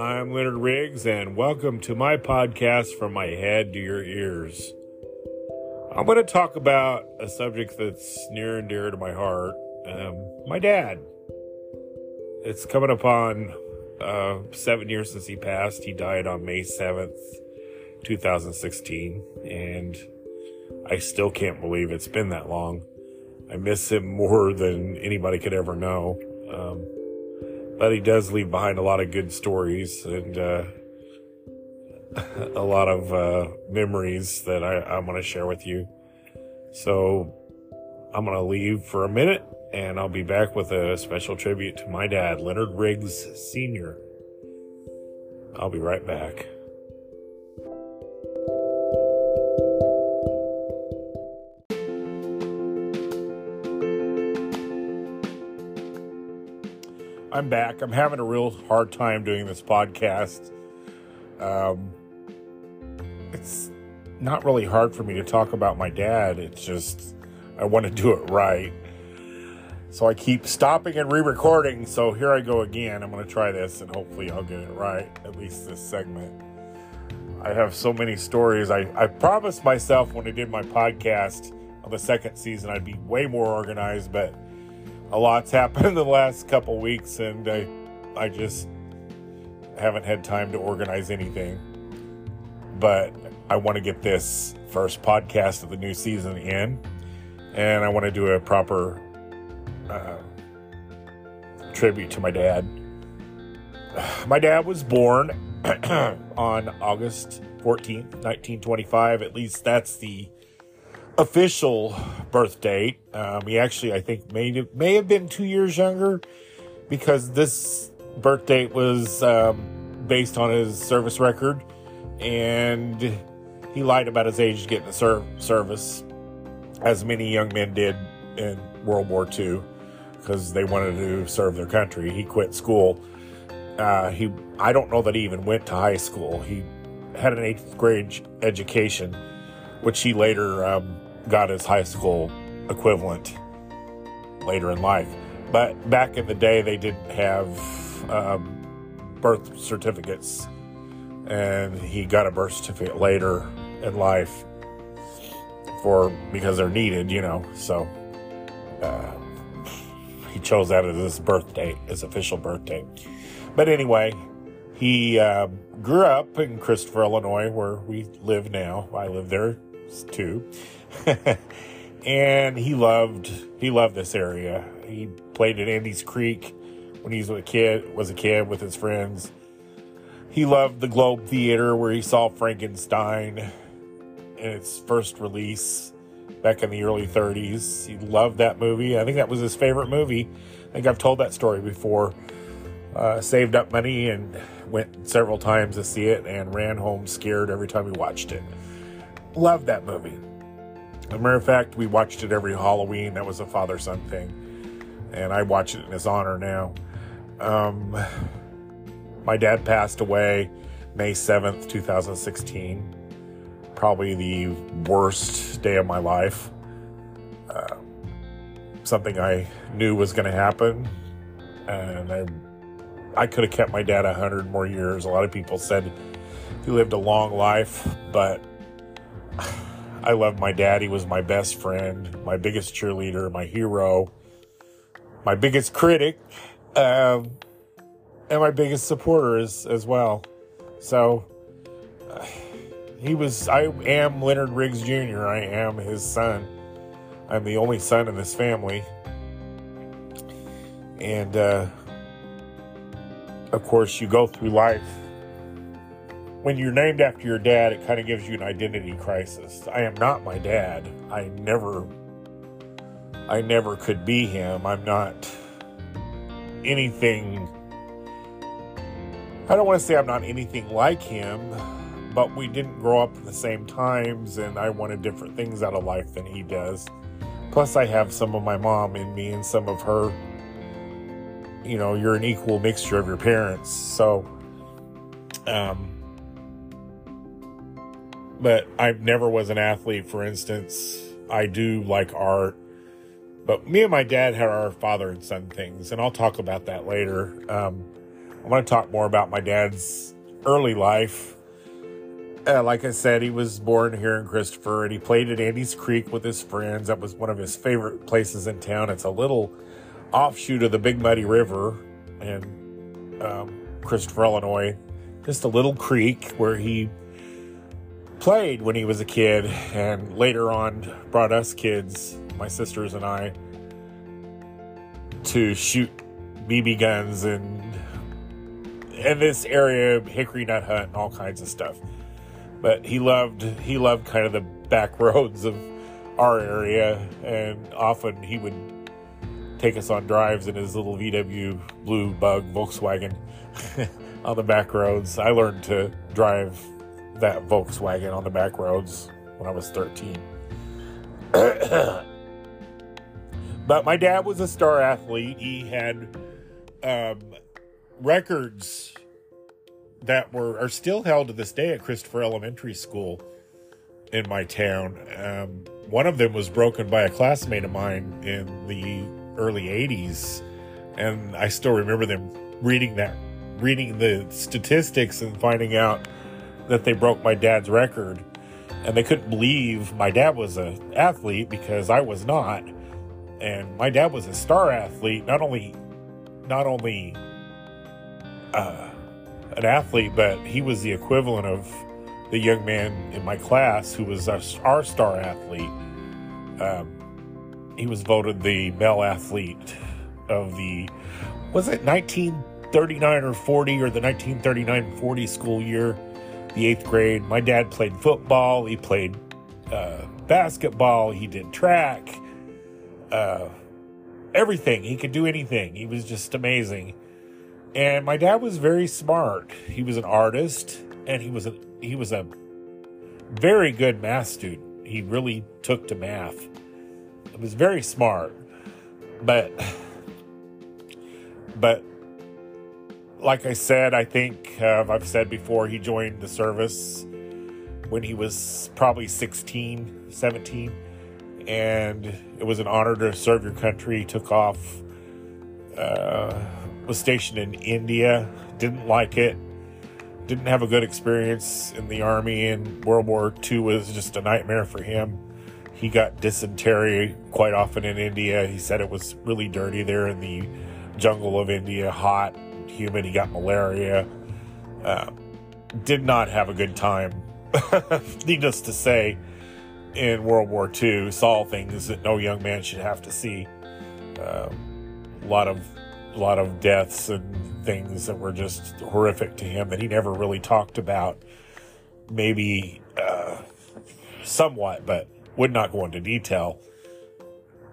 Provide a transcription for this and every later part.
I'm Leonard Riggs, and welcome to my podcast from my head to your ears. I'm going to talk about a subject that's near and dear to my heart um, my dad. It's coming upon uh, seven years since he passed. He died on May 7th, 2016, and I still can't believe it's been that long. I miss him more than anybody could ever know. Um, but he does leave behind a lot of good stories and uh, a lot of uh, memories that I, I'm going to share with you. So I'm going to leave for a minute and I'll be back with a special tribute to my dad, Leonard Riggs Sr. I'll be right back. I'm back. I'm having a real hard time doing this podcast. Um, it's not really hard for me to talk about my dad. It's just I want to do it right. So I keep stopping and re recording. So here I go again. I'm going to try this and hopefully I'll get it right, at least this segment. I have so many stories. I, I promised myself when I did my podcast on the second season I'd be way more organized, but a lot's happened in the last couple weeks and I, I just haven't had time to organize anything. But I want to get this first podcast of the new season in and I want to do a proper uh, tribute to my dad. My dad was born on August 14th, 1925. At least that's the official birth date. Um, he actually, I think, may, may have been two years younger because this birth date was um, based on his service record and he lied about his age to get in the ser- service, as many young men did in World War II because they wanted to serve their country. He quit school. Uh, he, I don't know that he even went to high school. He had an eighth grade education, which he later um, got his high school equivalent later in life. But back in the day, they didn't have um, birth certificates, and he got a birth certificate later in life for because they're needed, you know. So. Uh, he chose that as his birth date, his official birth date. But anyway, he uh, grew up in Christopher, Illinois, where we live now. I live there too, and he loved he loved this area. He played at Andy's Creek when he was a kid. Was a kid with his friends. He loved the Globe Theater where he saw Frankenstein in its first release back in the early 30s. He loved that movie. I think that was his favorite movie. I think I've told that story before. Uh, saved up money and went several times to see it and ran home scared every time we watched it. Loved that movie. As a matter of fact, we watched it every Halloween. That was a father son thing. And I watch it in his honor now. Um, my dad passed away May 7th, 2016 probably the worst day of my life. Uh, something I knew was going to happen, and I I could have kept my dad a hundred more years. A lot of people said he lived a long life, but I love my dad. He was my best friend, my biggest cheerleader, my hero, my biggest critic, um, and my biggest supporter as, as well. So. Uh, he was I am Leonard Riggs Jr. I am his son. I'm the only son in this family. And uh, of course, you go through life. When you're named after your dad, it kind of gives you an identity crisis. I am not my dad. I never, I never could be him. I'm not anything. I don't want to say I'm not anything like him but we didn't grow up at the same times, and I wanted different things out of life than he does. Plus, I have some of my mom in me and some of her. You know, you're an equal mixture of your parents. So, um, but I never was an athlete, for instance. I do like art. But me and my dad had our father and son things, and I'll talk about that later. Um, I want to talk more about my dad's early life. Uh, like I said, he was born here in Christopher and he played at Andy's Creek with his friends. That was one of his favorite places in town. It's a little offshoot of the Big Muddy River in um, Christopher, Illinois. Just a little creek where he played when he was a kid and later on brought us kids, my sisters and I, to shoot BB guns and in this area, hickory nut hunt and all kinds of stuff. But he loved he loved kind of the back roads of our area, and often he would take us on drives in his little VW blue bug Volkswagen on the back roads. I learned to drive that Volkswagen on the back roads when I was 13. but my dad was a star athlete. He had um, records that were are still held to this day at Christopher Elementary School in my town. Um, one of them was broken by a classmate of mine in the early 80s and I still remember them reading that reading the statistics and finding out that they broke my dad's record and they couldn't believe my dad was an athlete because I was not. And my dad was a star athlete not only not only uh, an athlete but he was the equivalent of the young man in my class who was our, our star athlete. Um, he was voted the male athlete of the was it 1939 or 40 or the 1939 40 school year the eighth grade. My dad played football, he played uh, basketball, he did track, uh, everything. He could do anything. He was just amazing. And my dad was very smart. He was an artist, and he was a he was a very good math student. He really took to math. He was very smart, but but like I said, I think uh, I've said before, he joined the service when he was probably 16, 17. And it was an honor to serve your country. He took off, uh, was stationed in India, didn't like it, didn't have a good experience in the army, and World War II was just a nightmare for him. He got dysentery quite often in India. He said it was really dirty there in the jungle of India, hot, humid. He got malaria. Uh, did not have a good time, needless to say, in World War II. Saw things that no young man should have to see. Uh, a lot of, a lot of deaths and things that were just horrific to him that he never really talked about. Maybe uh, somewhat, but would not go into detail.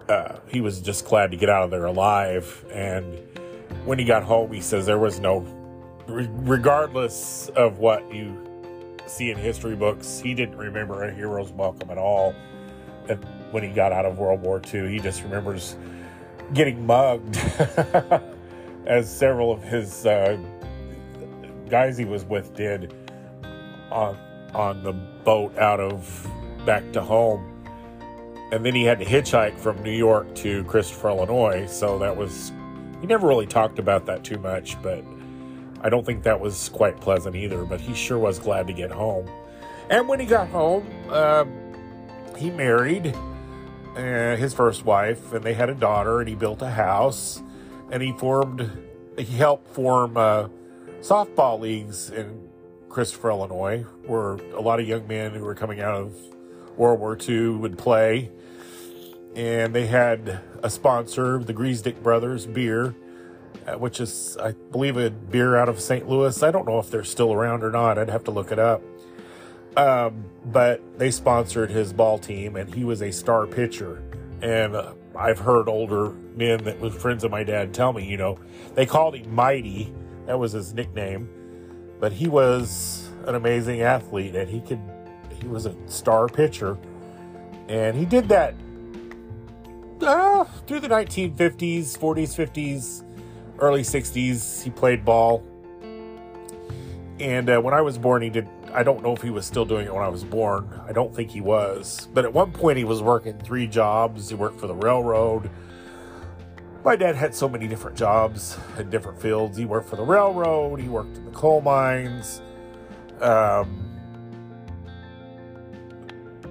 Uh, he was just glad to get out of there alive and when he got home, he says there was no, regardless of what you see in history books, he didn't remember a hero's welcome at all. And when he got out of World War II, he just remembers getting mugged, as several of his uh, guys he was with did on on the boat out of back to home. And then he had to hitchhike from New York to Christopher, Illinois. So that was he never really talked about that too much, but I don't think that was quite pleasant either. But he sure was glad to get home. And when he got home, uh, he married uh, his first wife, and they had a daughter, and he built a house, and he formed, he helped form uh, softball leagues in Christopher, Illinois, where a lot of young men who were coming out of World War II would play and they had a sponsor, the Griesedieck Brothers Beer, uh, which is, I believe, a beer out of St. Louis. I don't know if they're still around or not. I'd have to look it up. Um, but they sponsored his ball team, and he was a star pitcher. And uh, I've heard older men that were friends of my dad tell me, you know, they called him Mighty. That was his nickname. But he was an amazing athlete, and he could, he was a star pitcher. And he did that uh, through the 1950s, 40s, 50s, early 60s, he played ball. And uh, when I was born, he did. I don't know if he was still doing it when I was born. I don't think he was. But at one point, he was working three jobs. He worked for the railroad. my dad had so many different jobs in different fields. He worked for the railroad, he worked in the coal mines. Um,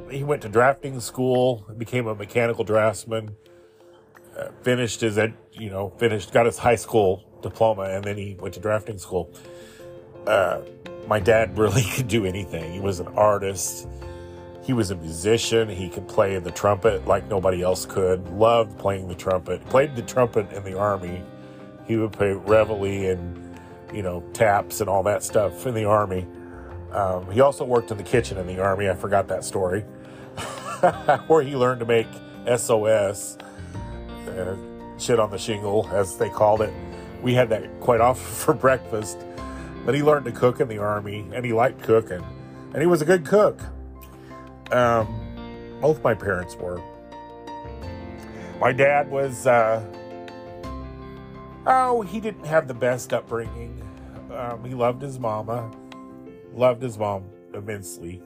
he went to drafting school, became a mechanical draftsman, uh, finished his ed, you know, finished, got his high school diploma, and then he went to drafting school. Uh, my dad really could do anything. He was an artist. He was a musician. He could play the trumpet like nobody else could. Loved playing the trumpet. Played the trumpet in the army. He would play reveille and, you know, taps and all that stuff in the army. Um, he also worked in the kitchen in the army. I forgot that story. Where he learned to make SOS, uh, shit on the shingle, as they called it. We had that quite often for breakfast. But he learned to cook in the army and he liked cooking. And he was a good cook. Um, both my parents were. My dad was, uh, oh, he didn't have the best upbringing. Um, he loved his mama, loved his mom immensely.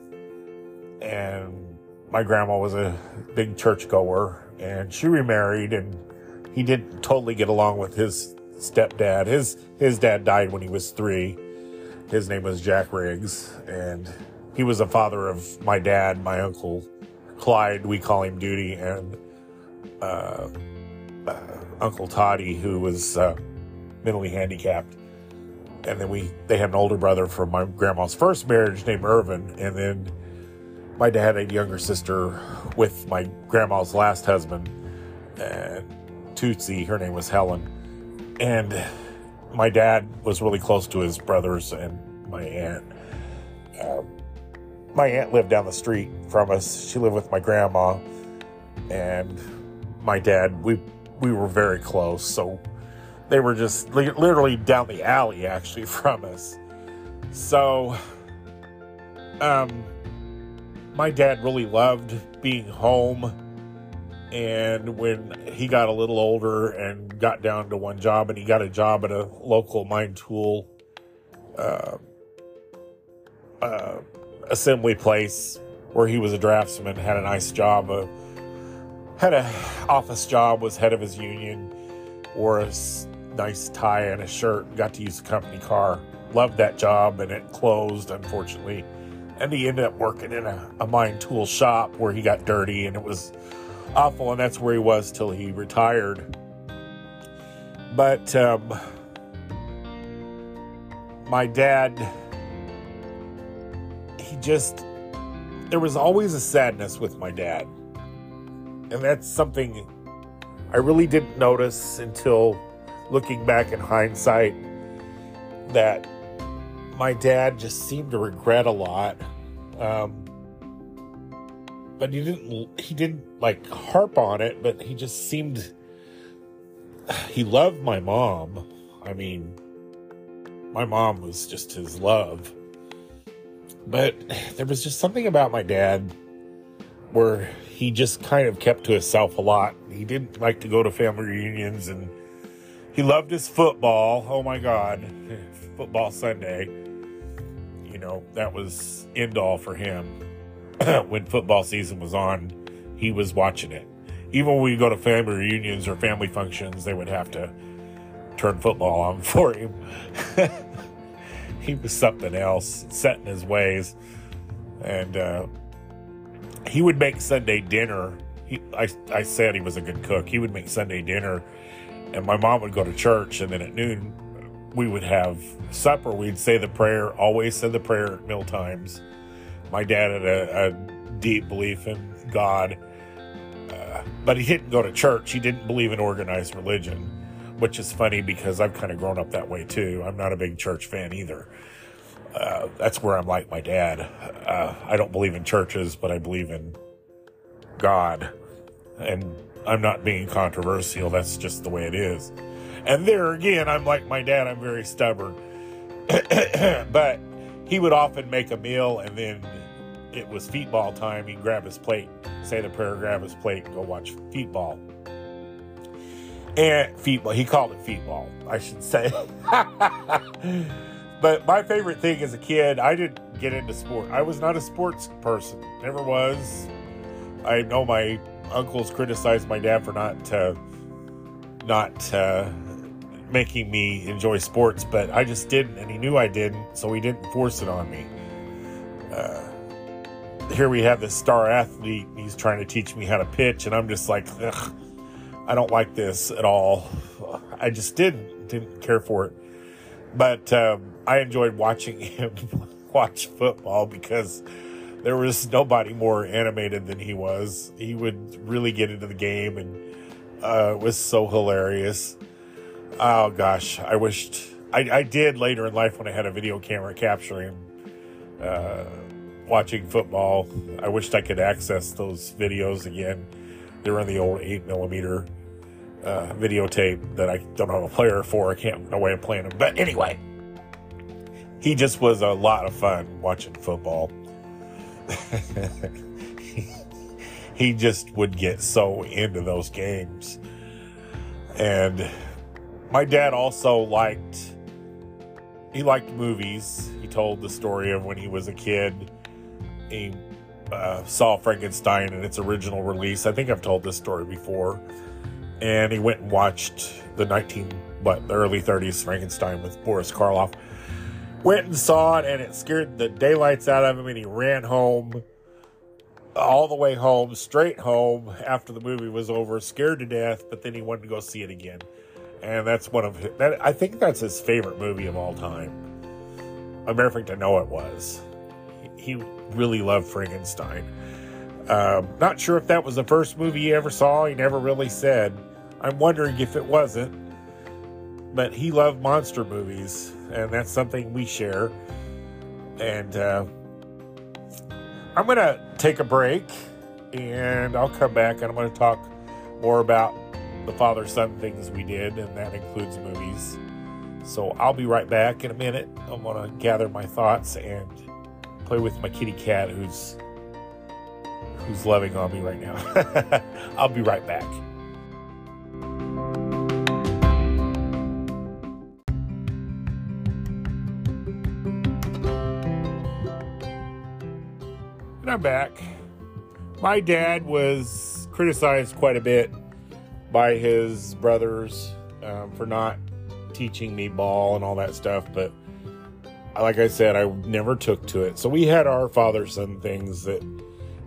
And my grandma was a big churchgoer, and she remarried, and he didn't totally get along with his stepdad. His his dad died when he was three. His name was Jack Riggs, and he was the father of my dad, my uncle Clyde. We call him Duty, and uh, uh, Uncle Toddy, who was uh, mentally handicapped. And then we they had an older brother from my grandma's first marriage named Irvin, and then my dad had a younger sister with my grandma's last husband, and Tootsie, her name was Helen. And my dad was really close to his brothers and my aunt. Um, my aunt lived down the street from us. She lived with my grandma, and my dad. We we were very close, so they were just li- literally down the alley, actually, from us. So, um, my dad really loved being home. And when he got a little older and got down to one job, and he got a job at a local mine tool uh, uh, assembly place where he was a draftsman, had a nice job, uh, had a office job, was head of his union, wore a nice tie and a shirt, got to use a company car. Loved that job, and it closed, unfortunately. And he ended up working in a, a mine tool shop where he got dirty, and it was awful, and that's where he was till he retired. But um, my dad, he just, there was always a sadness with my dad. And that's something I really didn't notice until looking back in hindsight that my dad just seemed to regret a lot. Um, but he didn't he didn't like harp on it but he just seemed he loved my mom. I mean my mom was just his love. But there was just something about my dad where he just kind of kept to himself a lot. He didn't like to go to family reunions and he loved his football. Oh my god. Football sunday know that was end all for him when football season was on, he was watching it. Even when we go to family reunions or family functions, they would have to turn football on for him. he was something else, set in his ways. And uh, he would make Sunday dinner. He, I, I said he was a good cook. He would make Sunday dinner, and my mom would go to church, and then at noon, we would have supper. We'd say the prayer, always said the prayer at meal times my dad had a, a deep belief in God, uh, but he didn't go to church. He didn't believe in organized religion, which is funny because I've kind of grown up that way too. I'm not a big church fan either. Uh, that's where I'm like my dad. Uh, I don't believe in churches, but I believe in God. And I'm not being controversial. That's just the way it is. And there again, I'm like my dad. I'm very stubborn. but he would often make a meal and then it was feetball time, he'd grab his plate, say the prayer, grab his plate, and go watch feetball. And feetball, he called it feetball, I should say. but my favorite thing as a kid, I didn't get into sport. I was not a sports person, never was. I know my uncles criticized my dad for not uh, not uh, making me enjoy sports, but I just didn't, and he knew I didn't, so he didn't force it on me. Uh, here we have this star athlete. He's trying to teach me how to pitch, and I'm just like, Ugh, I don't like this at all. I just didn't didn't care for it, but um, I enjoyed watching him watch football because there was nobody more animated than he was. He would really get into the game, and uh, it was so hilarious. Oh gosh, I wished I, I did later in life when I had a video camera capturing. Uh, watching football. I wished I could access those videos again. They were in the old 8 millimeter uh, videotape that I don't have a player for. I can't, no way of playing them. But anyway, he just was a lot of fun watching football. he just would get so into those games. And my dad also liked he liked movies. He told the story of when he was a kid he uh, saw Frankenstein in its original release. I think I've told this story before. And he went and watched the 19, what, the early 30s Frankenstein with Boris Karloff. Went and saw it, and it scared the daylights out of him, and he ran home all the way home, straight home after the movie was over, scared to death, but then he wanted to go see it again. And that's one of that I think that's his favorite movie of all time. American to know it was. He really loved Frankenstein. Um, not sure if that was the first movie he ever saw. He never really said. I'm wondering if it wasn't. But he loved monster movies, and that's something we share. And uh, I'm going to take a break, and I'll come back and I'm going to talk more about the father son things we did, and that includes movies. So I'll be right back in a minute. I'm going to gather my thoughts and play with my kitty cat who's who's loving on me right now. I'll be right back. And I'm back. My dad was criticized quite a bit by his brothers um, for not teaching me ball and all that stuff, but like I said, I never took to it. So we had our father son things that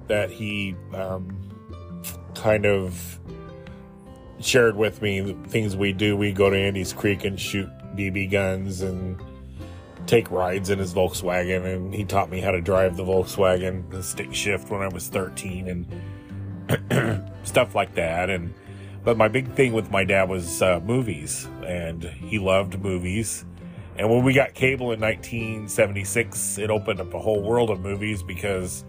that he um, kind of shared with me. Things we do, we go to Andy's Creek and shoot BB guns and take rides in his Volkswagen. And he taught me how to drive the Volkswagen, the stick shift when I was 13 and stuff like that. And but my big thing with my dad was uh, movies, and he loved movies and when we got cable in 1976, it opened up a whole world of movies because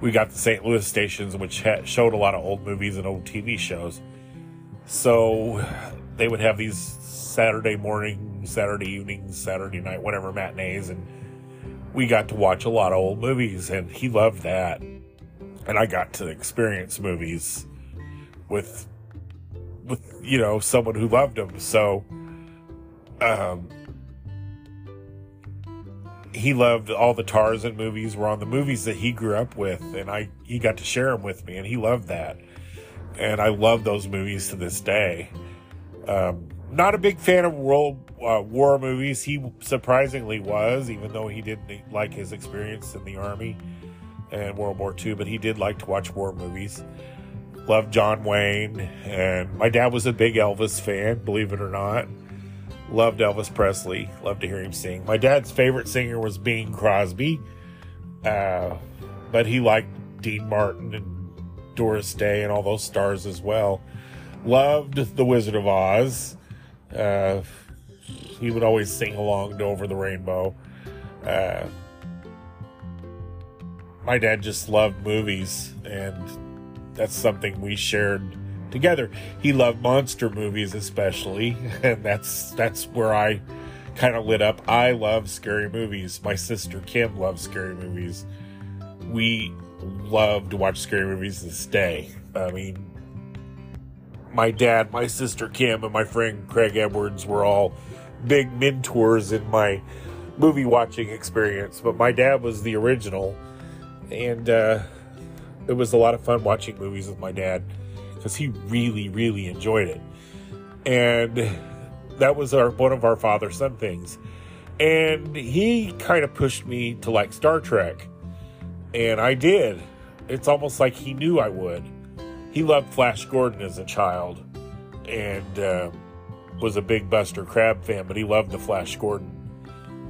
we got the St. Louis stations, which ha- showed a lot of old movies and old TV shows. So they would have these Saturday morning, Saturday evening, Saturday night, whatever matinees, and we got to watch a lot of old movies, and he loved that. And I got to experience movies with, with you know, someone who loved them. So, um, he loved all the Tarzan movies were on the movies that he grew up with, and I he got to share them with me, and he loved that, and I love those movies to this day. Um, not a big fan of world uh, war movies. He surprisingly was, even though he didn't like his experience in the army and World War II, but he did like to watch war movies. Loved John Wayne, and my dad was a big Elvis fan, believe it or not. Loved Elvis Presley. Loved to hear him sing. My dad's favorite singer was Bing Crosby, uh, but he liked Dean Martin and Doris Day and all those stars as well. Loved The Wizard of Oz. Uh, he would always sing along to Over the Rainbow. Uh, my dad just loved movies, and that's something we shared together. He loved monster movies especially, and that's that's where I kind of lit up. I love scary movies. My sister Kim loves scary movies. We love to watch scary movies this day. I mean, my dad, my sister Kim, and my friend Craig Edwards were all big mentors in my movie watching experience. But my dad was the original, and uh, it was a lot of fun watching movies with my dad because he really, really enjoyed it. and that was our one of our father son things. And he kind of pushed me to like Star Trek, and I did. It's almost like he knew I would. He loved Flash Gordon as a child, and uh, was a big Buster Crabbe fan, but he loved the Flash Gordon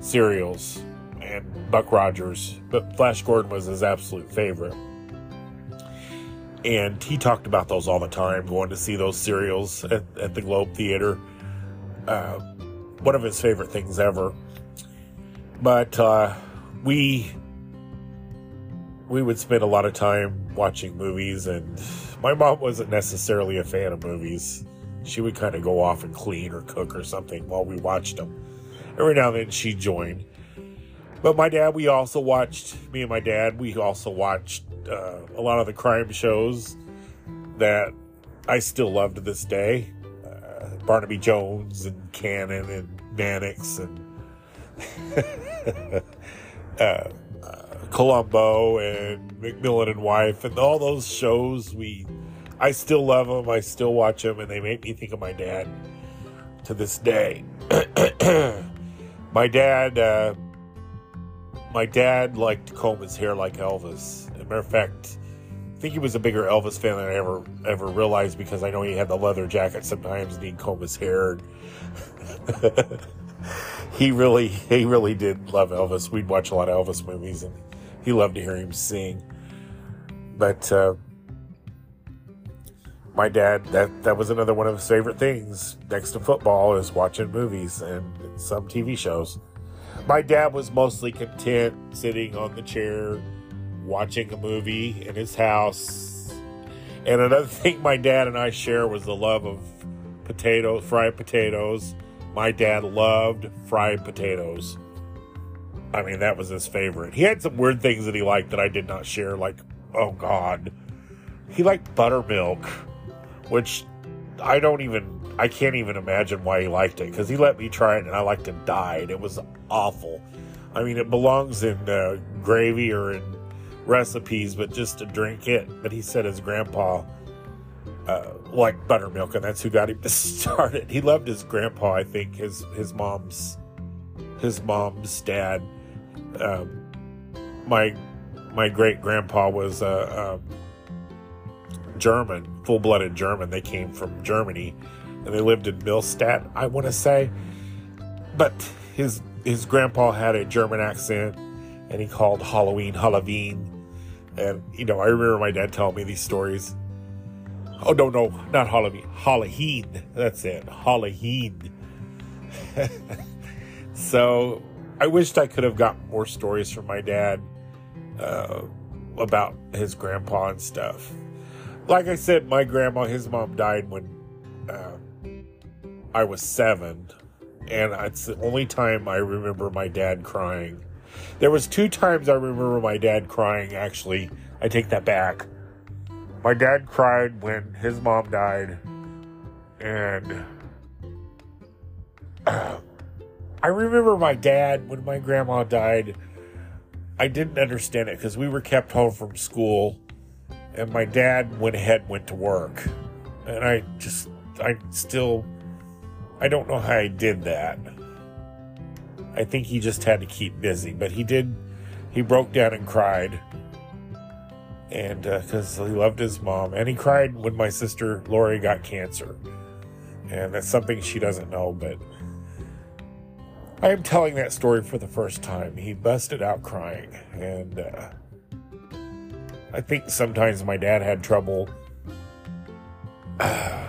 serials and Buck Rogers. But Flash Gordon was his absolute favorite and he talked about those all the time, going to see those serials at, at the Globe Theater. Uh, one of his favorite things ever. But uh, we we would spend a lot of time watching movies, and my mom wasn't necessarily a fan of movies. She would kind of go off and clean or cook or something while we watched them. Every now and then she joined. But my dad, we also watched, me and my dad, we also watched uh, a lot of the crime shows that I still love to this day. Uh, Barnaby Jones and Cannon and Mannix and uh, uh, Columbo and McMillan and Wife and all those shows. We, I still love them. I still watch them, and they make me think of my dad to this day. my dad uh, my dad liked to comb his hair like Elvis. As a matter of fact, I think he was a bigger Elvis fan than I ever ever realized because I know he had the leather jacket sometimes and he'd comb his hair. he really he really did love Elvis. We'd watch a lot of Elvis movies and he loved to hear him sing. But uh, my dad that that was another one of his favorite things next to football is watching movies and some TV shows my dad was mostly content sitting on the chair watching a movie in his house. And another thing my dad and I share was the love of potatoes, fried potatoes. My dad loved fried potatoes. I mean, that was his favorite. He had some weird things that he liked that I did not share, like, oh God. He liked buttermilk, which I don't even I can't even imagine why he liked it because he let me try it and I liked to died. it was awful. I mean, it belongs in uh, gravy or in recipes, but just to drink it. But he said his grandpa uh, liked buttermilk, and that's who got him to start it. He loved his grandpa. I think his his mom's his mom's dad. Um, my my great grandpa was a, uh, um, German, full blooded German. They came from Germany and they lived in Millstadt, I want to say. But his his grandpa had a German accent, and he called Halloween Halloween. And you know, I remember my dad telling me these stories. Oh no, no, not Halloween, Halloween. That's it, Halloween. so I wished I could have got more stories from my dad uh, about his grandpa and stuff. Like I said, my grandma, his mom died when uh, I was seven, and it's the only time I remember my dad crying. There was two times I remember my dad crying. Actually, I take that back. My dad cried when his mom died, and uh, I remember my dad when my grandma died. I didn't understand it because we were kept home from school, and my dad went ahead and went to work, and I just I still I don't know how I did that. I think he just had to keep busy, but he did. He broke down and cried, and because uh, he loved his mom, and he cried when my sister Lori got cancer, and that's something she doesn't know. But I am telling that story for the first time. He busted out crying, and uh, I think sometimes my dad had trouble uh,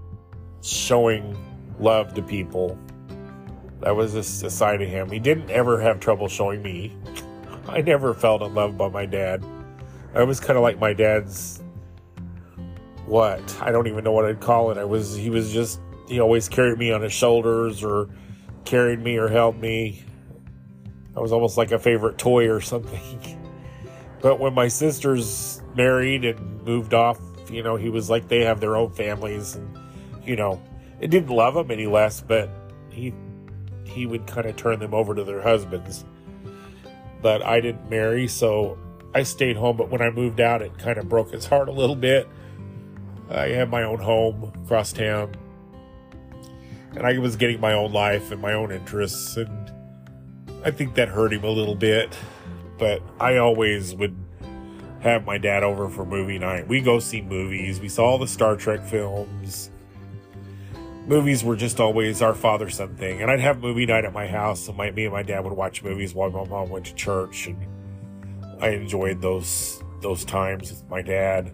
showing love to people. That was a, a side of him. He didn't ever have trouble showing me. I never felt in love by my dad. I was kind of like my dad's what? I don't even know what I'd call it. I was he was just he always carried me on his shoulders or carried me or held me. I was almost like a favorite toy or something. But when my sisters married and moved off, you know, he was like they have their own families and you know, it didn't love them any less, but he he would kind of turn them over to their husbands. But I didn't marry, so I stayed home. But when I moved out, it kind of broke his heart a little bit. I had my own home across town, and I was getting my own life and my own interests, and I think that hurt him a little bit. But I always would have my dad over for movie night. We go see movies. We saw all the Star Trek films. Movies were just always our father son thing, and I'd have movie night at my house, and my, me and my dad would watch movies while my mom went to church, and I enjoyed those those times with my dad.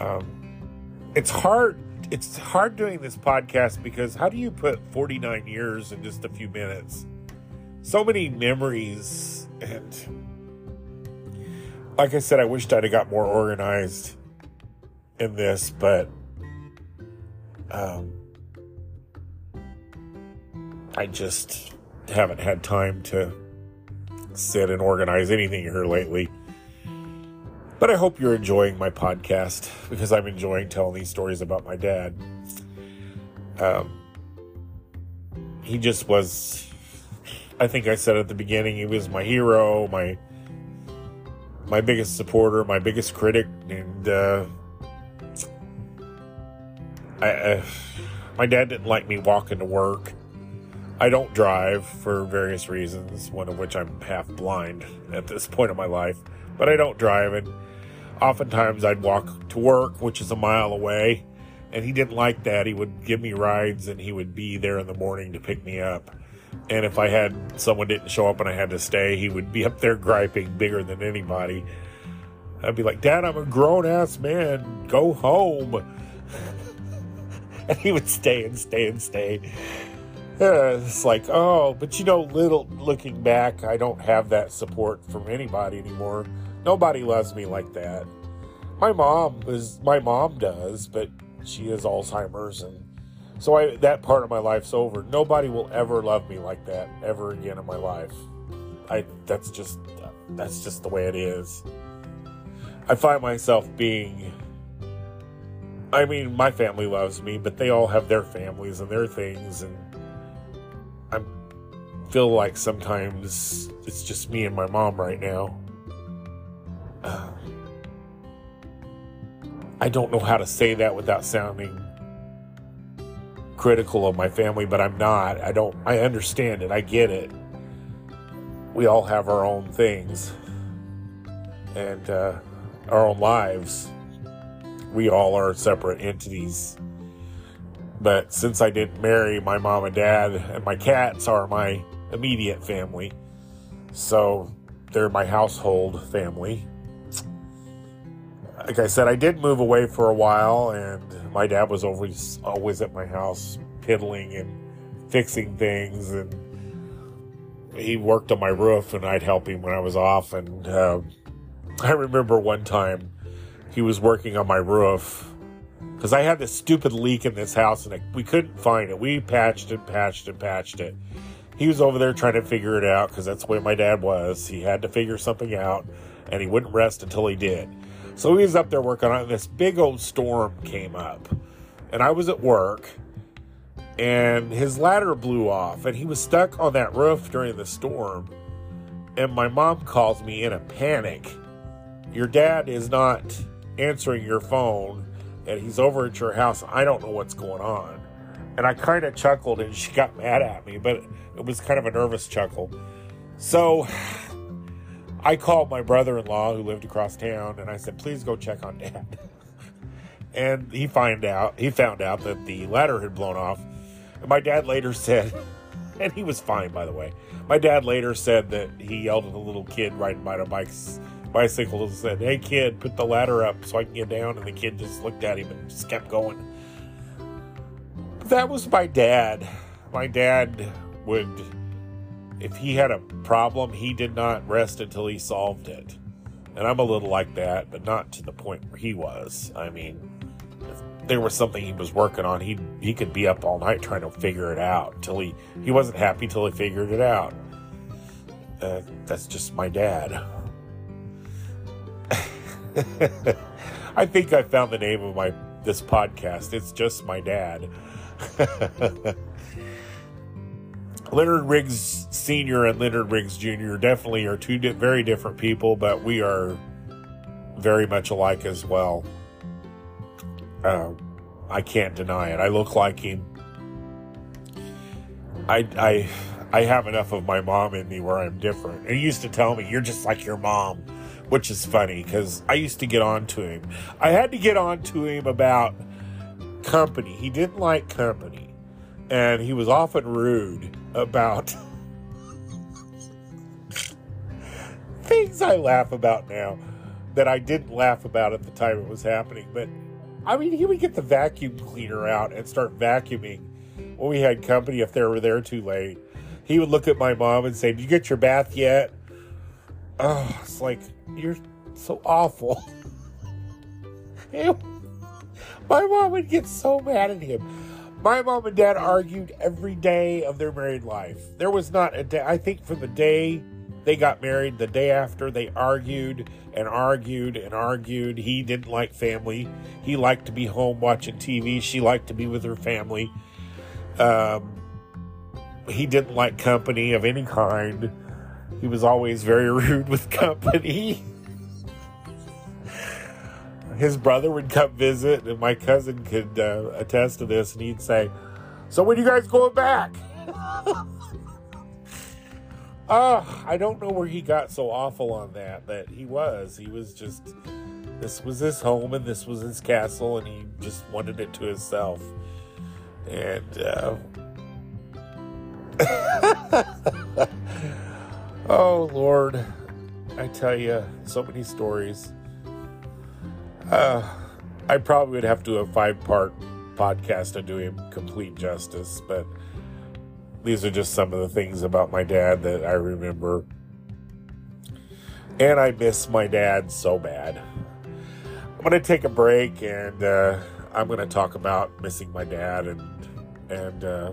Um, it's hard it's hard doing this podcast because how do you put 49 years in just a few minutes? So many memories and like I said, I wished I'd have got more organized in this, but um, I just haven't had time to sit and organize anything here lately. But I hope you're enjoying my podcast because I'm enjoying telling these stories about my dad. Um, he just was, I think I said at the beginning, he was my hero, my my biggest supporter, my biggest critic, and uh, I, uh, my dad didn't like me walking to work. I don't drive for various reasons, one of which I'm half blind at this point in my life, but I don't drive and oftentimes I'd walk to work, which is a mile away, and he didn't like that. He would give me rides and he would be there in the morning to pick me up. And if I had someone didn't show up and I had to stay, he would be up there griping bigger than anybody. I'd be like, Dad, I'm a grown ass man. Go home. and he would stay and stay and stay. It's like, oh, but you know, little looking back, I don't have that support from anybody anymore. Nobody loves me like that. My mom is my mom does, but she has Alzheimer's and so I that part of my life's over. Nobody will ever love me like that ever again in my life. I that's just that's just the way it is. I find myself being I mean, my family loves me, but they all have their families and their things and I feel like sometimes it's just me and my mom right now. I don't know how to say that without sounding critical of my family, but I'm not. I don't, I understand it. I get it. We all have our own things and uh, our own lives. We all are separate entities. But since I didn't marry, my mom and dad and my cats are my immediate family. So they're my household family like I said, I did move away for a while, and my dad was always always at my house piddling and fixing things, and he worked on my roof, and I'd help him when I was off. And uh, I remember one time he was working on my roof because I had this stupid leak in this house, and I, we couldn't find it. We patched and patched and patched it. He was over there trying to figure it out because that's the way my dad was. He had to figure something out, and he wouldn't rest until he did. So he was up there working on it. This big old storm came up, and I was at work, and his ladder blew off, and he was stuck on that roof during the storm. And my mom calls me in a panic. Your dad is not answering your phone, and he's over at your house. I don't know what's going on. And I kind of chuckled, and she got mad at me, but it was kind of a nervous chuckle. So I called my brother in law who lived across town and I said, please go check on dad. and he find out he found out that the ladder had blown off. And my dad later said and he was fine by the way. My dad later said that he yelled at a little kid riding by a bike's bicycle and said, Hey kid, put the ladder up so I can get down and the kid just looked at him and just kept going. That was my dad. My dad would if he had a problem, he did not rest until he solved it. And I'm a little like that, but not to the point where he was. I mean, if there was something he was working on, he he could be up all night trying to figure it out until he he wasn't happy till he figured it out. Uh, that's just my dad. I think I found the name of my this podcast. It's just my dad. Leonard Riggs Sr. and Leonard Riggs Jr. definitely are two di- very different people, but we are very much alike as well. Uh, I can't deny it. I look like him. I, I, I have enough of my mom in me where I'm different. He used to tell me, "You're just like your mom," which is funny because I used to get on to him. I had to get on to him about company. He didn't like company, and he was often rude about things I laugh about now that I didn't laugh about at the time it was happening. But I mean, he would get the vacuum cleaner out and start vacuuming when we had company if they were there too late. He would look at my mom and say, Did you get your bath yet? Oh, it's like, you're so awful. my mom would get so mad at him. My mom and dad argued every day of their married life. There was not a day, I think, from the day they got married, the day after, they argued and argued and argued. He didn't like family. He liked to be home watching TV. She liked to be with her family. Um, he didn't like company of any kind. He was always very rude with company. His brother would come visit, and my cousin could uh, attest to this, and he'd say, So when you guys going back? Oh, I don't know where he got so awful on that. That he was. He was just. This was his home and this was his castle, and he just wanted it to himself. And uh, oh, Lord. I tell you, so many stories. Uh, I probably would have to do a five part podcast to do him complete justice, but these are just some of the things about my dad that I remember. And I miss my dad so bad. I'm going to take a break and uh, I'm going to talk about missing my dad and, and, uh,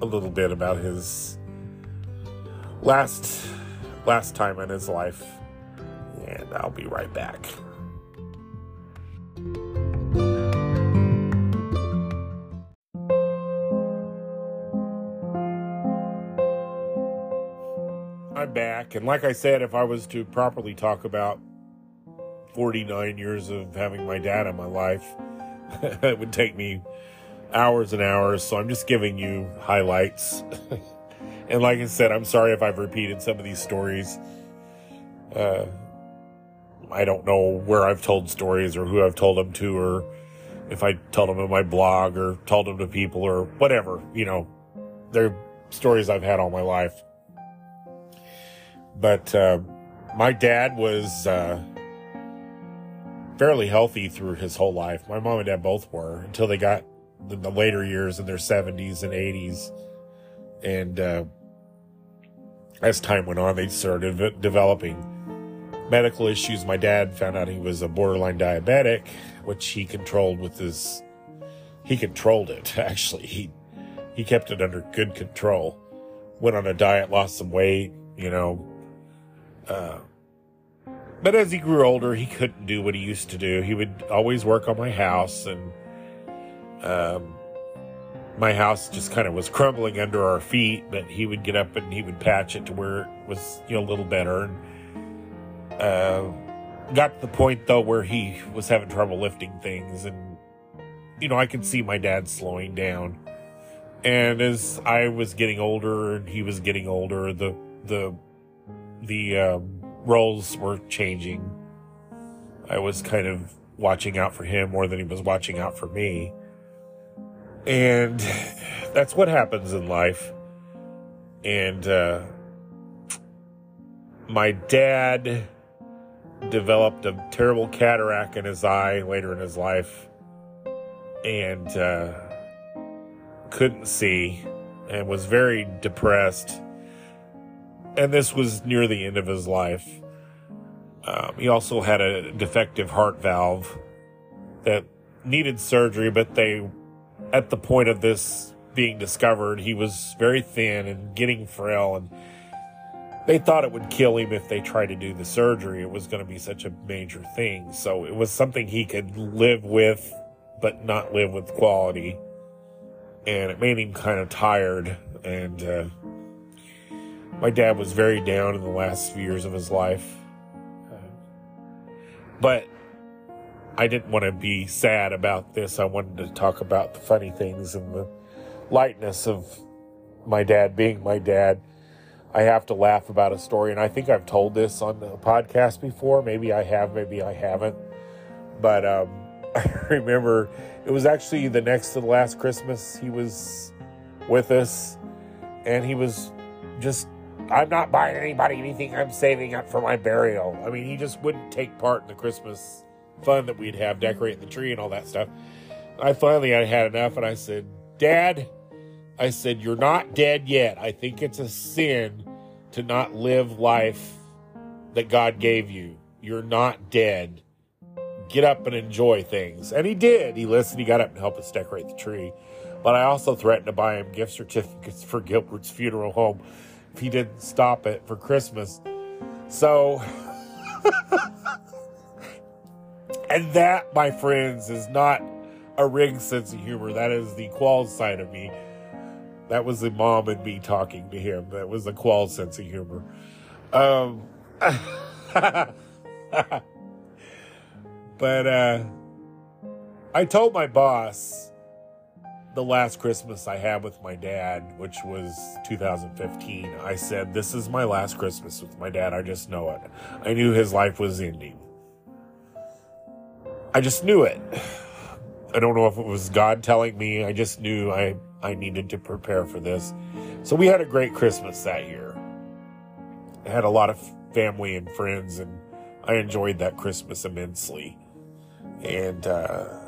a little bit about his last last time in his life and I'll be right back. I'm back and like I said if I was to properly talk about 49 years of having my dad in my life it would take me hours and hours. So I'm just giving you highlights. and like I said, I'm sorry if I've repeated some of these stories. Uh, I don't know where I've told stories or who I've told them to, or if I told them in my blog or told them to people or whatever. You know, they're stories I've had all my life. But uh, my dad was uh, fairly healthy through his whole life. My mom and dad both were until they got the later years in their 70s and 80s. And uh, as time went on, they started developing medical issues. My dad found out he was a borderline diabetic, which he controlled with his. He controlled it actually. He he kept it under good control. Went on a diet, lost some weight, you know. Uh, but as he grew older, he couldn't do what he used to do. He would always work on my house and um, my house just kind of was crumbling under our feet, but he would get up and he would patch it to where it was, you know, a little better. And uh, got to the point though where he was having trouble lifting things, and you know, I could see my dad slowing down. And as I was getting older and he was getting older, the the the um, roles were changing. I was kind of watching out for him more than he was watching out for me. And that's what happens in life. And uh, my dad developed a terrible cataract in his eye later in his life and uh, couldn't see and was very depressed. And this was near the end of his life. Um, he also had a defective heart valve that needed surgery, but they at the point of this being discovered, he was very thin and getting frail, and they thought it would kill him if they tried to do the surgery. It was going to be such a major thing. So it was something he could live with, but not live with quality. And it made him kind of tired. And uh, my dad was very down in the last few years of his life. Uh, but I didn't want to be sad about this. I wanted to talk about the funny things and the lightness of my dad being my dad, I have to laugh about a story. And I think I've told this on the podcast before. Maybe I have, maybe I haven't. But um, I remember it was actually the next to the last Christmas he was with us. And he was just, I'm not buying anybody anything. I'm saving up for my burial. I mean, he just wouldn't take part in the Christmas fun that we'd have decorating the tree and all that stuff. I finally I had enough and I said, Dad, I said, You're not dead yet. I think it's a sin to not live life that God gave you. You're not dead. Get up and enjoy things. And he did. He listened. He got up and helped us decorate the tree. But I also threatened to buy him gift certificates for Gilbert's funeral home if he didn't stop it for Christmas. So, and that, my friends, is not a ring sense of humor. That is the qual side of me. That was the mom and me talking to him. That was the qual sense of humor. Um, but uh, I told my boss the last Christmas I had with my dad, which was 2015, I said, This is my last Christmas with my dad. I just know it. I knew his life was ending. I just knew it. I don't know if it was God telling me. I just knew I, I needed to prepare for this. So we had a great Christmas that year. I had a lot of family and friends, and I enjoyed that Christmas immensely. And uh,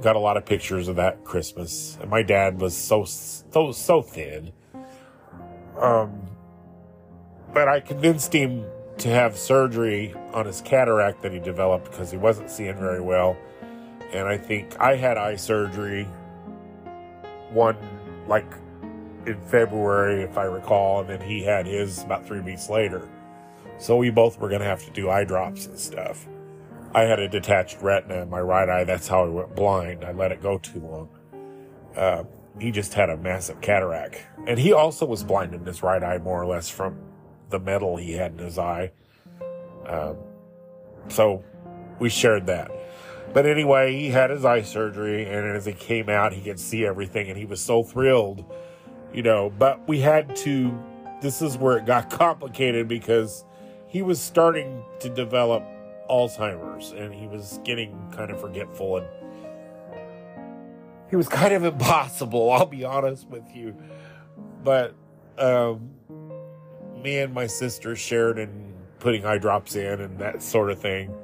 got a lot of pictures of that Christmas. And my dad was so so so thin. Um, but I convinced him to have surgery on his cataract that he developed because he wasn't seeing very well and I think I had eye surgery one like in February, if I recall, and then he had his about three weeks later. So we both were going to have to do eye drops and stuff. I had a detached retina in my right eye. That's how I went blind. I let it go too long. Uh, he just had a massive cataract. And he also was blind in his right eye, more or less, from the metal he had in his eye. Um, so we shared that. But anyway, he had his eye surgery, and as he came out, he could see everything, and he was so thrilled, you know. But we had to, this is where it got complicated because he was starting to develop Alzheimer's, and he was getting kind of forgetful, and he was kind of impossible, I'll be honest with you. But um, me and my sister shared in putting eye drops in and that sort of thing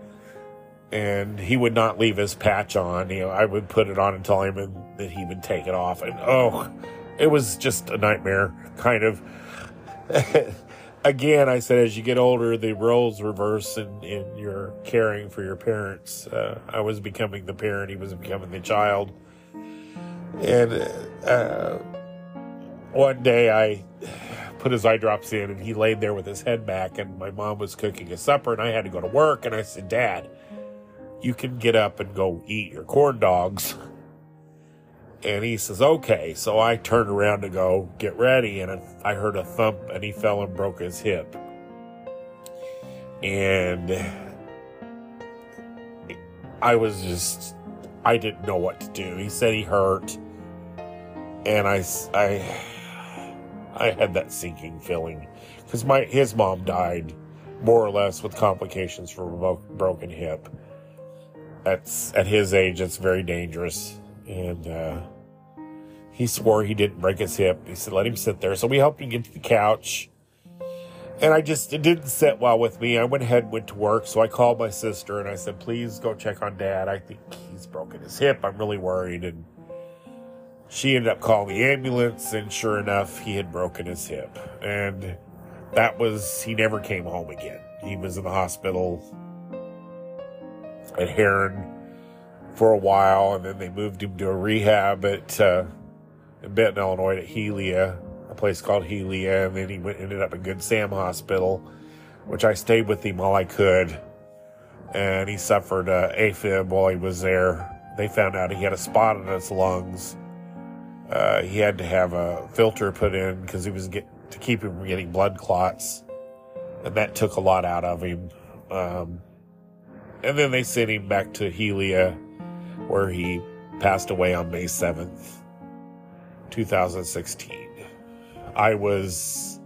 and he would not leave his patch on. You know, I would put it on and tell him that he would take it off. And oh, it was just a nightmare, kind of. Again, I said, as you get older, the roles reverse in, in your caring for your parents. Uh, I was becoming the parent, he was becoming the child. And uh, one day I put his eye drops in and he laid there with his head back and my mom was cooking a supper and I had to go to work and I said, Dad, you can get up and go eat your corn dogs. And he says, okay. So I turned around to go get ready, and I heard a thump, and he fell and broke his hip. And I was just, I didn't know what to do. He said he hurt. And I, I, I had that sinking feeling because my his mom died more or less with complications from a broken hip That's at his age, it's very dangerous. And uh, he swore he didn't break his hip. He said, "Let him sit there." So we helped him get to the couch. And I just it didn't sit well with me. I went ahead and went to work. So I called my sister and I said, "Please go check on Dad. I think he's broken his hip. I'm really worried." And she ended up calling the ambulance, and sure enough, he had broken his hip. And that was he never came home again. He was in the hospital at Herrin for a while, and then they moved him to a rehab at uh, in Benton, Illinois, at Helia, a place called Helia, and then he went ended up at Good Sam Hospital, which I stayed with him while I could, and he suffered uh, AFib while he was there. They found out he had a spot in his lungs. Uh, he had to have a filter put in because he was get to keep him from getting blood clots, and that took a lot out of him. Um, and then they sent him back to Helia, where he passed away on May 7th, 2016. I was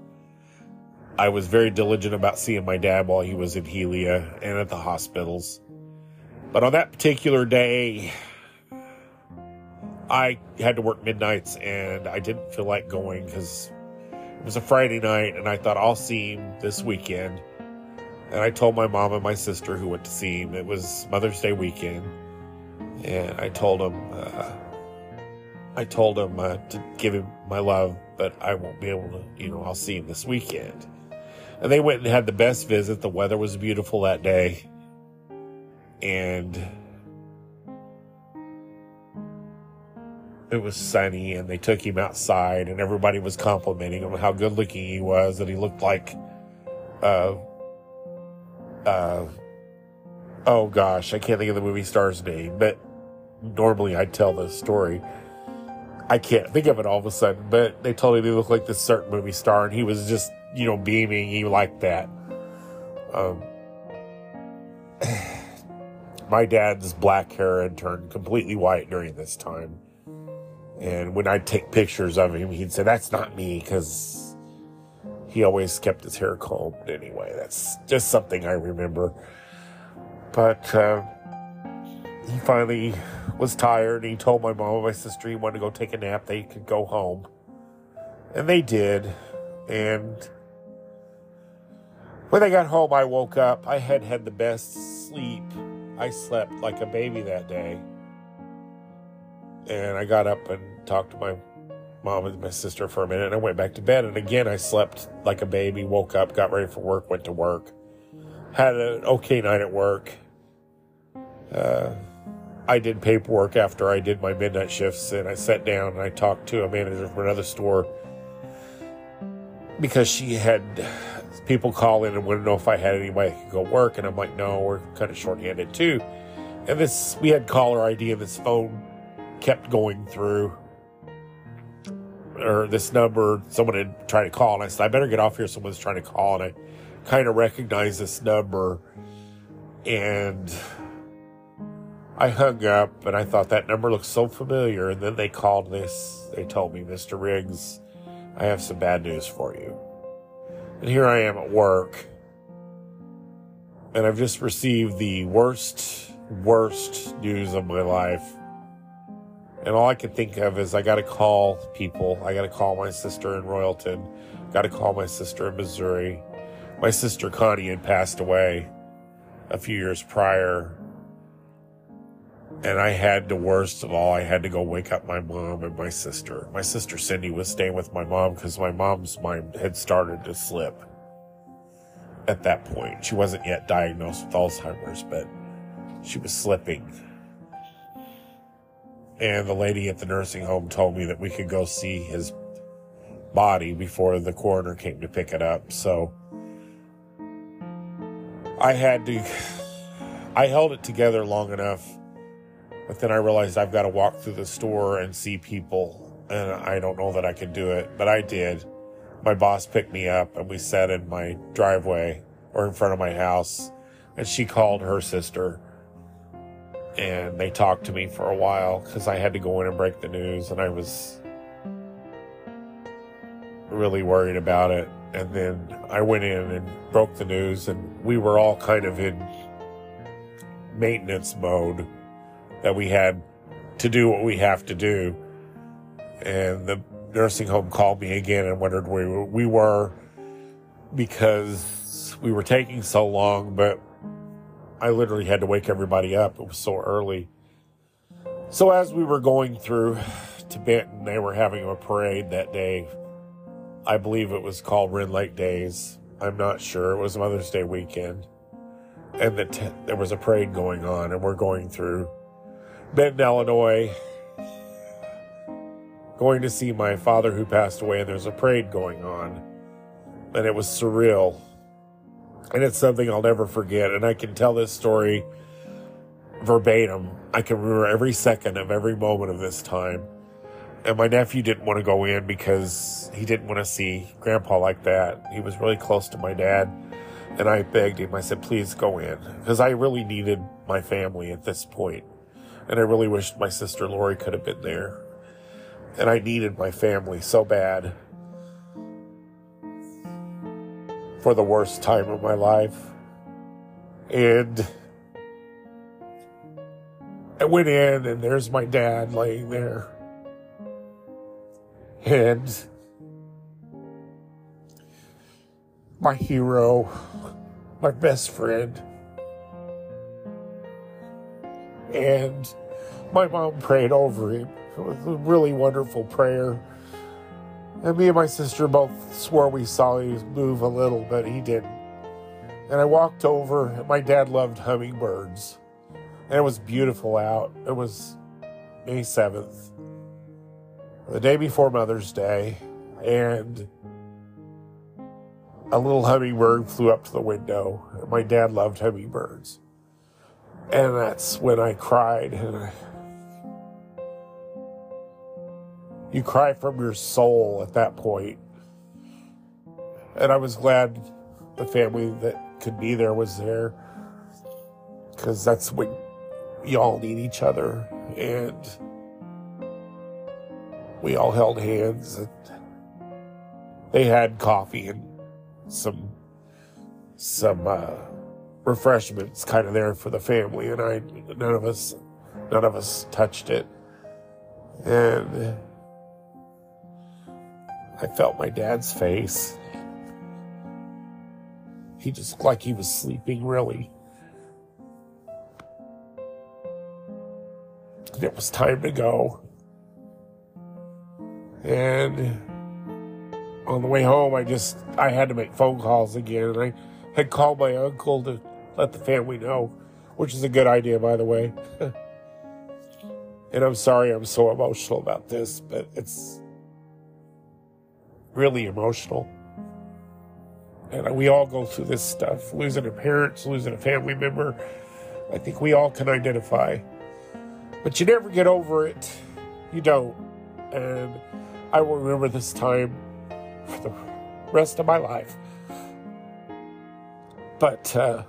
I was very diligent about seeing my dad while he was in Helia and at the hospitals. But on that particular day, I had to work midnights and I didn't feel like going because it was a Friday night and I thought I'll see him this weekend. And I told my mom and my sister who went to see him. It was Mother's Day weekend. And I told him, uh, I told him uh, to give him my love, but I won't be able to, you know, I'll see him this weekend. And they went and had the best visit. The weather was beautiful that day. And it was sunny and they took him outside and everybody was complimenting him on how good looking he was that he looked like uh uh oh gosh i can't think of the movie star's name but normally i'd tell this story. I can't think of it all of a sudden but they told him he looked like this certain movie star and he was just you know beaming he liked that. Um my dad's black hair had turned completely white during this time and when I'd take pictures of him, he'd say, That's not me, because he always kept his hair combed anyway. That's just something I remember. But uh, he finally was tired. He told my mom and my sister he wanted to go take a nap. They could go home. And they did. And when they got home, I woke up. I had had the best sleep. I slept like a baby that day. And I got up and talked to my mom and my sister for a minute and I went back to bed. And again, I slept like a baby, woke up, got ready for work, went to work, had an okay night at work. Uh, I did paperwork after I did my midnight shifts and I sat down and I talked to a manager from another store because she had people call in and want to know if I had anybody that could go work. And I'm like, no, we're kind of shorthanded too. And this, we had caller ID and this phone kept going through or this number someone had tried to call and I said I better get off here someone's trying to call and I kind of recognized this number and I hung up and I thought that number looks so familiar and then they called this they told me Mr. Riggs I have some bad news for you and here I am at work and I've just received the worst worst news of my life and all I could think of is I got to call people. I got to call my sister in Royalton. Got to call my sister in Missouri. My sister Connie had passed away a few years prior. And I had the worst of all. I had to go wake up my mom and my sister. My sister Cindy was staying with my mom because my mom's mind had started to slip at that point. She wasn't yet diagnosed with Alzheimer's, but she was slipping and the lady at the nursing home told me that we could go see his body before the coroner came to pick it up. So I had to, I held it together long enough, but then I realized I've got to walk through the store and see people, and I don't know that I could do it, but I did. My boss picked me up and we sat in my driveway or in front of my house, and she called her sister and they talked to me for a while because I had to go in and break the news, and I was really worried about it. And then I went in and broke the news, and we were all kind of in maintenance mode that we had to do what we have to do. And the nursing home called me again and wondered where we were because we were taking so long, but I literally had to wake everybody up. It was so early. So as we were going through to Benton, they were having a parade that day. I believe it was called Rend Lake Days. I'm not sure. It was Mother's Day weekend. And the t- there was a parade going on, and we're going through Benton, Illinois, going to see my father who passed away, and there's a parade going on. And it was surreal and it's something I'll never forget. And I can tell this story verbatim. I can remember every second of every moment of this time. And my nephew didn't want to go in because he didn't want to see grandpa like that. He was really close to my dad. And I begged him, I said, please go in. Because I really needed my family at this point. And I really wished my sister Lori could have been there. And I needed my family so bad for the worst time of my life. And I went in, and there's my dad laying there. And my hero, my best friend. And my mom prayed over him. It was a really wonderful prayer. And me and my sister both swore we saw him move a little, but he didn't. And I walked over, and my dad loved hummingbirds. And it was beautiful out. It was May 7th, the day before Mother's Day. And a little hummingbird flew up to the window. My dad loved hummingbirds. And that's when I cried. And you cry from your soul at that point. And I was glad the family that could be there was there. Because that's when we all need each other. And we all held hands. And they had coffee and some some uh, refreshments kind of there for the family, and I none of us none of us touched it, and I felt my dad's face. He just looked like he was sleeping, really. And it was time to go. And on the way home, I just I had to make phone calls again, and I had called my uncle to let the family know, which is a good idea, by the way. and I'm sorry I'm so emotional about this, but it's really emotional. And we all go through this stuff losing a parent, losing a family member. I think we all can identify. But you never get over it. You don't. And I will remember this time for the rest of my life. But uh,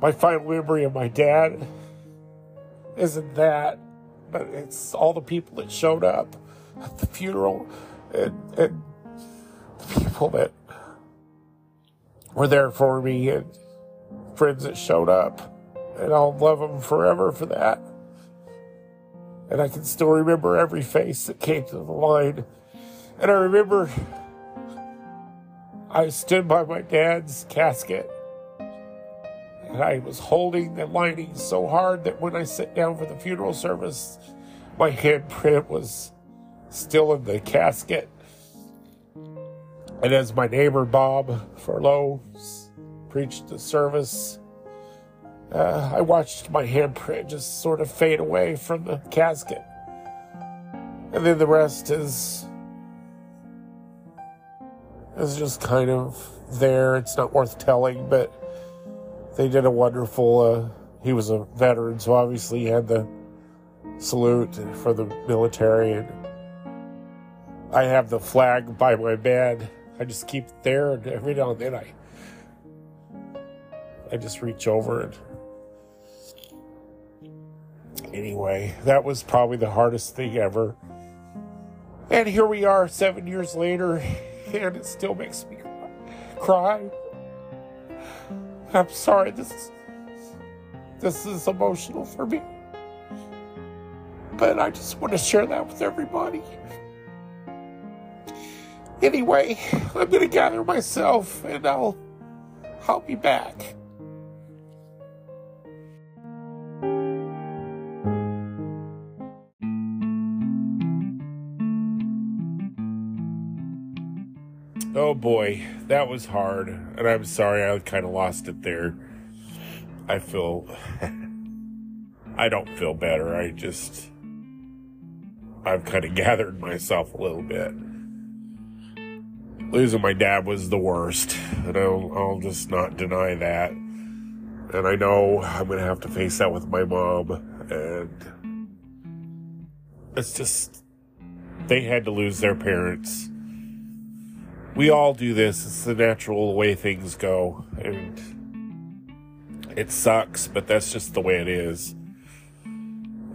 my final memory of my dad isn't that, but it's all the people that showed up at the funeral and, and people that were there for me and friends that showed up. And I'll love them forever for that. And I can still remember every face that came to the line and I remember I stood by my dad's casket and I was holding the lining so hard that when I sat down for the funeral service, my handprint was still in the casket. And as my neighbor Bob Furlow preached the service, uh, I watched my handprint just sort of fade away from the casket. And then the rest is is just kind of there. It's not worth telling, but they did a wonderful. Uh, he was a veteran, so obviously he had the salute for the military, and I have the flag by my bed. I just keep it there, and every now and then I, I just reach over and. Anyway, that was probably the hardest thing ever. And here we are, seven years later and it still makes me cry. I'm sorry, this this is emotional for me. But I just want to share that with everybody. Anyway, I'm gonna gather myself and I'll I'll be back. Oh boy, that was hard. And I'm sorry I kind of lost it there. I feel. I don't feel better. I just. I've kind of gathered myself a little bit. Losing my dad was the worst, and I'll, I'll just not deny that. And I know I'm to have to face that with my mom, and it's just. They had to lose their parents we all do this. It's the natural way things go. And it sucks, but that's just the way it is.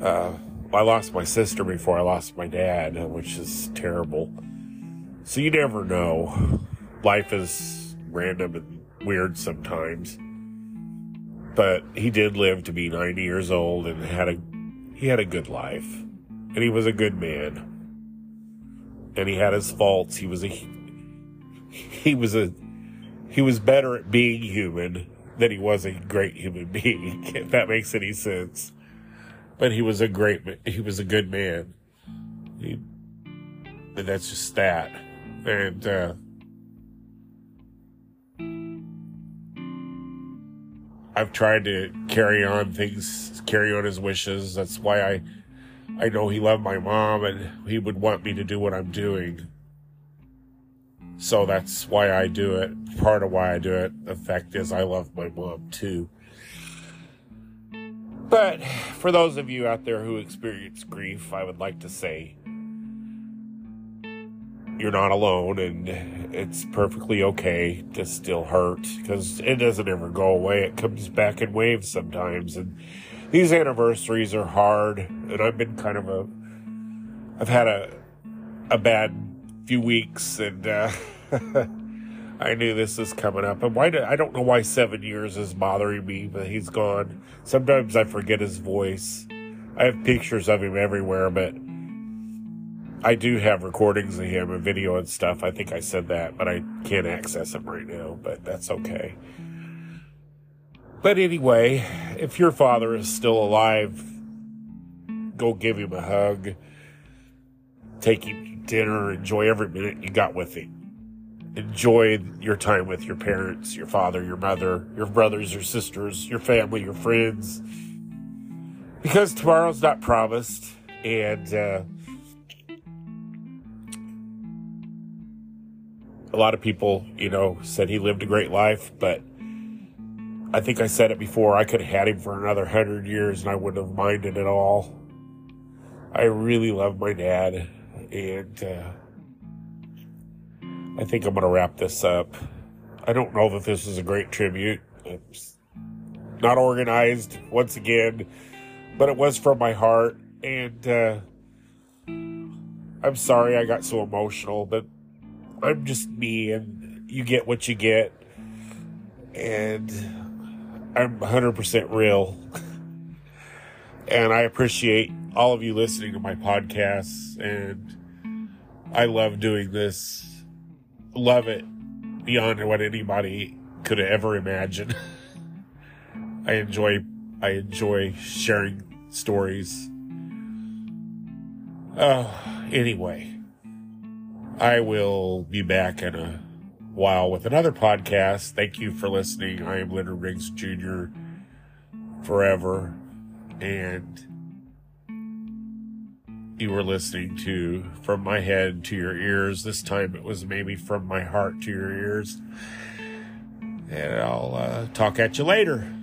Uh, I lost my sister before I lost my dad, which is terrible. So you never know. Life is random and weird sometimes. But he did live to be 90 years old and had a he had a good life. And he was a good man. And he had his faults. He was a he was a he was better at being human than he was a great human being, if that makes any sense. But he was a great, he was a good man. He, and that's just that. And, uh, I've tried to carry on things, carry on his wishes. That's why I, I know he loved my mom and he would want me to do what I'm doing. So that's why I do it. Part of why I do it. The fact is, I love my mom too. But for those of you out there who experience grief, I would like to say you're not alone and it's perfectly okay to still hurt because it doesn't ever go away. It comes back in waves sometimes. And these anniversaries are hard. And I've been kind of a, I've had a, a bad few weeks and, uh, I knew this was coming up. And why do, I don't know why seven years is bothering me, but he's gone. Sometimes I forget his voice. I have pictures of him everywhere, but I do have recordings of him and video and stuff. I think I said that, but I can't access them right now, but that's okay. But anyway, if your father is still alive, go give him a hug, take him to dinner, enjoy every minute you got with him enjoy your time with your parents, your father, your mother, your brothers, your sisters, your family, your friends. Because tomorrow's not promised, and uh, a lot of people, you know, said he lived a great life, but I think I said it before. I could have had him for another hundred years, and I wouldn't have minded at all. I really love my dad, and. Uh, I think I'm going to wrap this up. I don't know that this is a great tribute. It's not organized once again, but it was from my heart. And uh, I'm sorry I got so emotional, but I'm just me, and you get what you get. And I'm 100% real. and I appreciate all of you listening to my podcasts. And I love doing this love it beyond what anybody could ever imagine. I enjoy I enjoy sharing stories. Uh, anyway, I will be back in a while with another podcast. Thank you for listening. I am Leonard Riggs Jr. forever. And you were listening to from my head to your ears. This time it was maybe from my heart to your ears. And I'll uh, talk at you later.